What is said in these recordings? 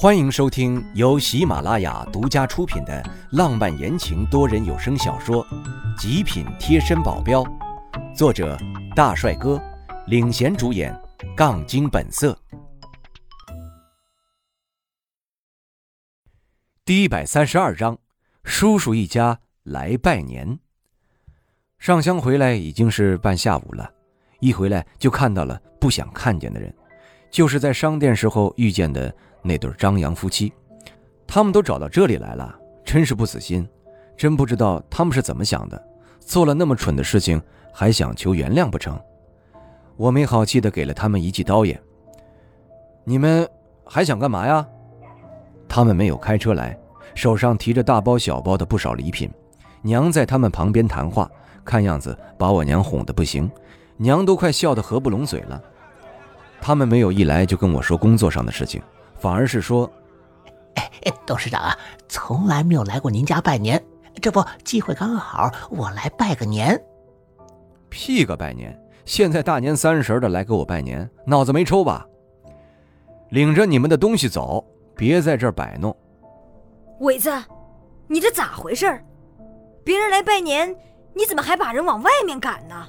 欢迎收听由喜马拉雅独家出品的浪漫言情多人有声小说《极品贴身保镖》，作者大帅哥领衔主演，杠精本色。第一百三十二章，叔叔一家来拜年。上香回来已经是半下午了，一回来就看到了不想看见的人，就是在商店时候遇见的。那对张扬夫妻，他们都找到这里来了，真是不死心，真不知道他们是怎么想的，做了那么蠢的事情还想求原谅不成？我没好气的给了他们一记刀眼。你们还想干嘛呀？他们没有开车来，手上提着大包小包的不少礼品，娘在他们旁边谈话，看样子把我娘哄得不行，娘都快笑得合不拢嘴了。他们没有一来就跟我说工作上的事情。反而是说：“哎，董事长啊，从来没有来过您家拜年，这不机会刚好，我来拜个年。”屁个拜年！现在大年三十的来给我拜年，脑子没抽吧？领着你们的东西走，别在这儿摆弄。伟子，你这咋回事？别人来拜年，你怎么还把人往外面赶呢？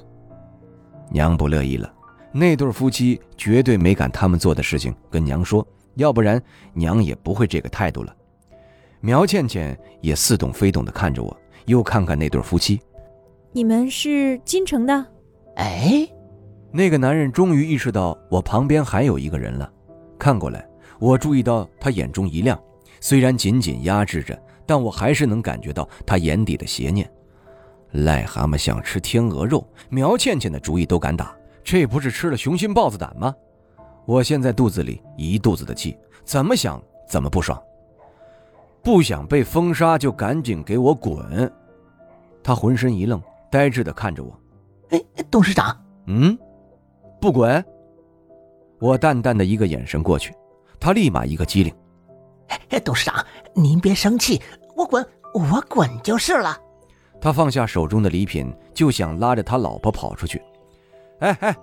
娘不乐意了，那对夫妻绝对没敢他们做的事情跟娘说。要不然，娘也不会这个态度了。苗倩倩也似懂非懂的看着我，又看看那对夫妻。你们是京城的？哎，那个男人终于意识到我旁边还有一个人了，看过来，我注意到他眼中一亮，虽然紧紧压制着，但我还是能感觉到他眼底的邪念。癞蛤蟆想吃天鹅肉，苗倩倩的主意都敢打，这不是吃了雄心豹子胆吗？我现在肚子里一肚子的气，怎么想怎么不爽。不想被封杀就赶紧给我滚！他浑身一愣，呆滞的看着我。哎，董事长，嗯，不滚！我淡淡的一个眼神过去，他立马一个机灵。哎，董事长，您别生气，我滚，我滚就是了。他放下手中的礼品，就想拉着他老婆跑出去。哎哎，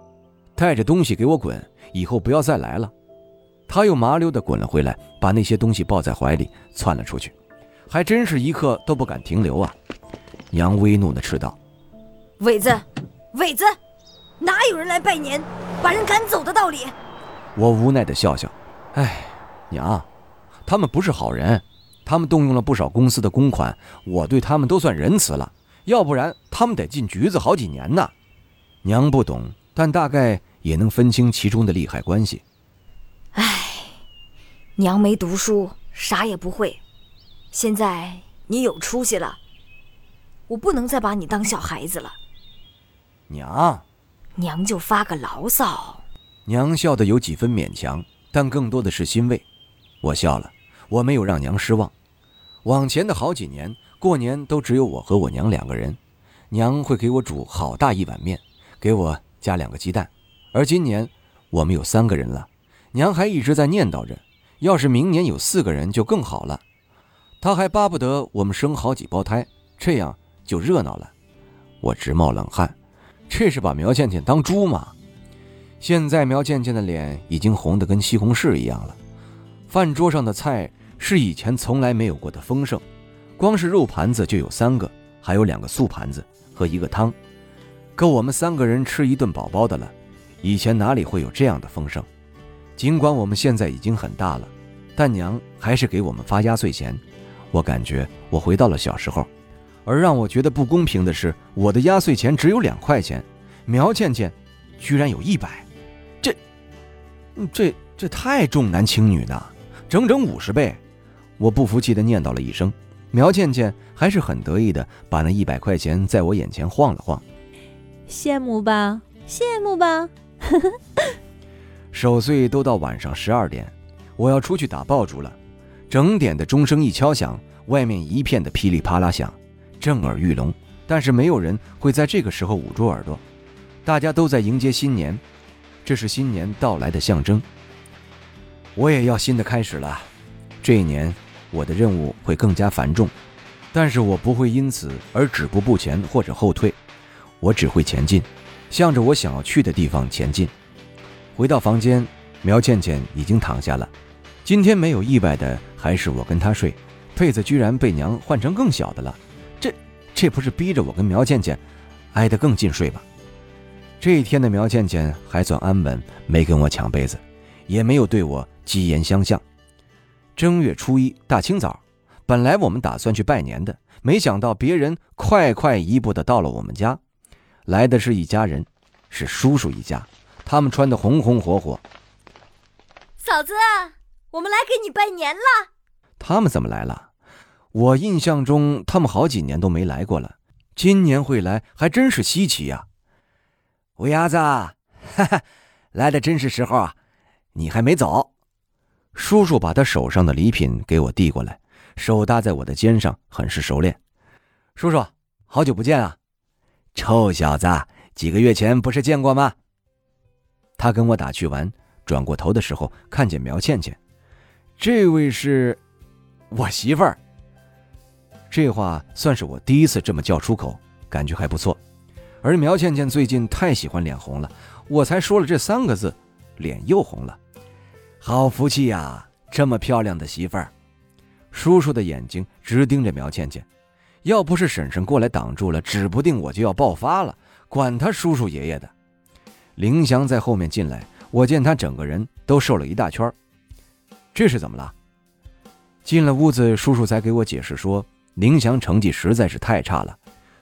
带着东西给我滚！以后不要再来了。他又麻溜的滚了回来，把那些东西抱在怀里，窜了出去，还真是一刻都不敢停留啊！娘微怒的斥道：“伟子，伟子，哪有人来拜年，把人赶走的道理？”我无奈的笑笑：“哎，娘，他们不是好人，他们动用了不少公司的公款，我对他们都算仁慈了，要不然他们得进局子好几年呢。”娘不懂，但大概。也能分清其中的利害关系。唉，娘没读书，啥也不会。现在你有出息了，我不能再把你当小孩子了。娘，娘就发个牢骚。娘笑得有几分勉强，但更多的是欣慰。我笑了，我没有让娘失望。往前的好几年，过年都只有我和我娘两个人，娘会给我煮好大一碗面，给我加两个鸡蛋。而今年我们有三个人了，娘还一直在念叨着，要是明年有四个人就更好了。她还巴不得我们生好几胞胎，这样就热闹了。我直冒冷汗，这是把苗倩倩当猪吗？现在苗倩倩的脸已经红得跟西红柿一样了。饭桌上的菜是以前从来没有过的丰盛，光是肉盘子就有三个，还有两个素盘子和一个汤，够我们三个人吃一顿饱饱的了。以前哪里会有这样的丰盛？尽管我们现在已经很大了，但娘还是给我们发压岁钱。我感觉我回到了小时候。而让我觉得不公平的是，我的压岁钱只有两块钱，苗倩倩居然有一百，这、这、这太重男轻女了，整整五十倍！我不服气地念叨了一声。苗倩倩还是很得意地把那一百块钱在我眼前晃了晃，羡慕吧？羡慕吧？守岁都到晚上十二点，我要出去打爆竹了。整点的钟声一敲响，外面一片的噼里啪啦响，震耳欲聋。但是没有人会在这个时候捂住耳朵，大家都在迎接新年，这是新年到来的象征。我也要新的开始了，这一年我的任务会更加繁重，但是我不会因此而止步不前或者后退，我只会前进。向着我想要去的地方前进。回到房间，苗倩倩已经躺下了，今天没有意外的还是我跟她睡，被子居然被娘换成更小的了，这这不是逼着我跟苗倩倩挨得更近睡吗？这一天的苗倩倩还算安稳，没跟我抢被子，也没有对我疾言相向。正月初一大清早，本来我们打算去拜年的，没想到别人快快一步的到了我们家，来的是一家人，是叔叔一家，他们穿的红红火火。嫂子。我们来给你拜年了。他们怎么来了？我印象中他们好几年都没来过了，今年会来还真是稀奇呀。乌鸦子，哈哈，来的真是时候啊！你还没走。叔叔把他手上的礼品给我递过来，手搭在我的肩上，很是熟练。叔叔，好久不见啊！臭小子，几个月前不是见过吗？他跟我打趣完，转过头的时候，看见苗倩倩。这位是我媳妇儿。这话算是我第一次这么叫出口，感觉还不错。而苗倩倩最近太喜欢脸红了，我才说了这三个字，脸又红了。好福气呀，这么漂亮的媳妇儿！叔叔的眼睛直盯着苗倩倩，要不是婶婶过来挡住了，指不定我就要爆发了。管他叔叔爷爷的！林翔在后面进来，我见他整个人都瘦了一大圈。这是怎么了？进了屋子，叔叔才给我解释说，宁祥成绩实在是太差了，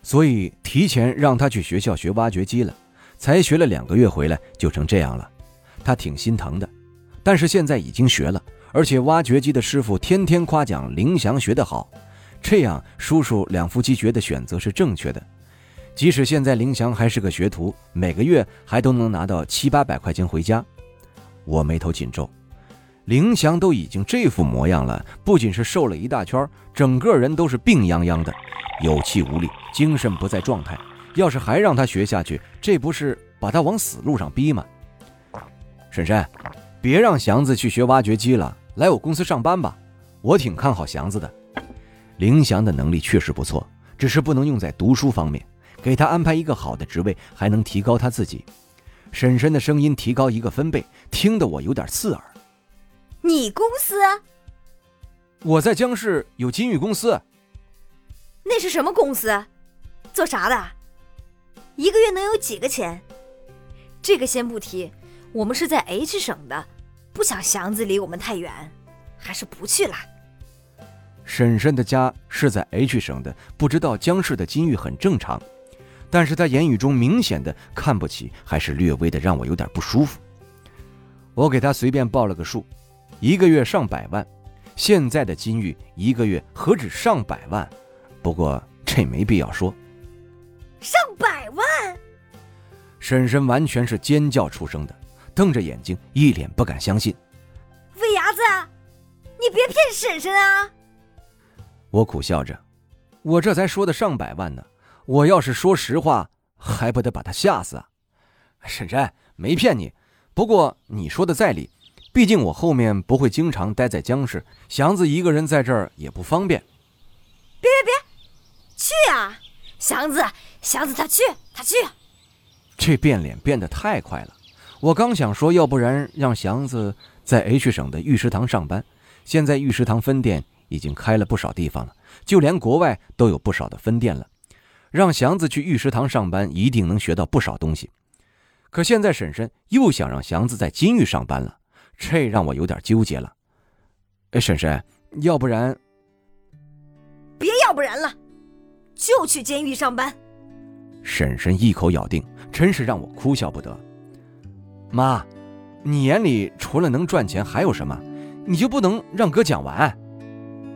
所以提前让他去学校学挖掘机了。才学了两个月回来就成这样了，他挺心疼的。但是现在已经学了，而且挖掘机的师傅天天夸奖林祥学得好，这样叔叔两夫妻觉得选择是正确的。即使现在林祥还是个学徒，每个月还都能拿到七八百块钱回家。我眉头紧皱。林翔都已经这副模样了，不仅是瘦了一大圈，整个人都是病殃殃的，有气无力，精神不在状态。要是还让他学下去，这不是把他往死路上逼吗？婶婶，别让祥子去学挖掘机了，来我公司上班吧。我挺看好祥子的。凌翔的能力确实不错，只是不能用在读书方面。给他安排一个好的职位，还能提高他自己。婶婶的声音提高一个分贝，听得我有点刺耳。你公司？我在江市有金玉公司。那是什么公司？做啥的？一个月能有几个钱？这个先不提，我们是在 H 省的，不想祥子离我们太远，还是不去了。婶婶的家是在 H 省的，不知道江氏的金玉很正常，但是他言语中明显的看不起，还是略微的让我有点不舒服。我给他随便报了个数。一个月上百万，现在的金玉一个月何止上百万？不过这没必要说。上百万！婶婶完全是尖叫出声的，瞪着眼睛，一脸不敢相信。魏伢子，你别骗婶婶啊！我苦笑着，我这才说的上百万呢，我要是说实话，还不得把他吓死啊！婶婶没骗你，不过你说的在理。毕竟我后面不会经常待在江市，祥子一个人在这儿也不方便。别别别，去啊！祥子，祥子他去，他去。这变脸变得太快了。我刚想说，要不然让祥子在 H 省的御食堂上班。现在御食堂分店已经开了不少地方了，就连国外都有不少的分店了。让祥子去御食堂上班，一定能学到不少东西。可现在婶婶又想让祥子在金玉上班了。这让我有点纠结了，哎，婶婶，要不然，别要不然了，就去监狱上班。婶婶一口咬定，真是让我哭笑不得。妈，你眼里除了能赚钱还有什么？你就不能让哥讲完？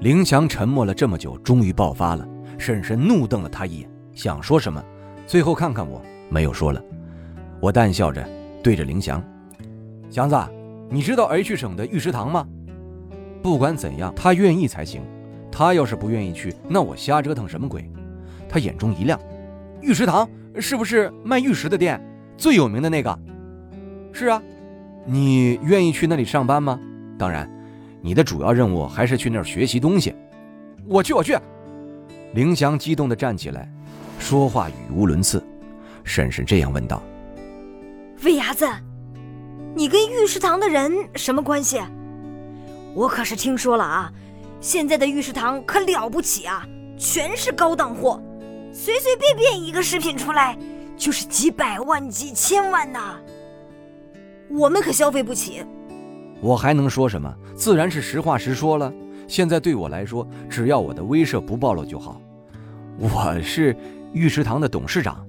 林祥沉默了这么久，终于爆发了。婶婶怒瞪了他一眼，想说什么，最后看看我，没有说了。我淡笑着对着林祥，祥子。你知道 H 省的御食堂吗？不管怎样，他愿意才行。他要是不愿意去，那我瞎折腾什么鬼？他眼中一亮，御食堂是不是卖玉石的店最有名的那个？是啊，你愿意去那里上班吗？当然，你的主要任务还是去那儿学习东西。我去，我去！凌翔激动地站起来，说话语无伦次。婶婶这样问道：“魏伢子。”你跟御食堂的人什么关系？我可是听说了啊，现在的御食堂可了不起啊，全是高档货，随随便便一个食品出来就是几百万、几千万呐。我们可消费不起。我还能说什么？自然是实话实说了。现在对我来说，只要我的威慑不暴露就好。我是玉食堂的董事长。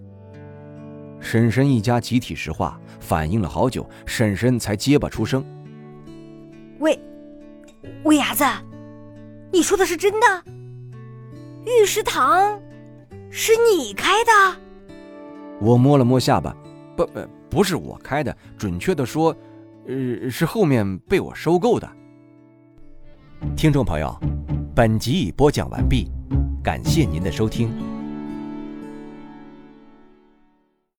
婶婶一家集体石化，反应了好久，婶婶才结巴出声：“喂，喂伢子，你说的是真的？玉食堂是你开的？”我摸了摸下巴，不不，不是我开的，准确的说，呃，是后面被我收购的。听众朋友，本集已播讲完毕，感谢您的收听。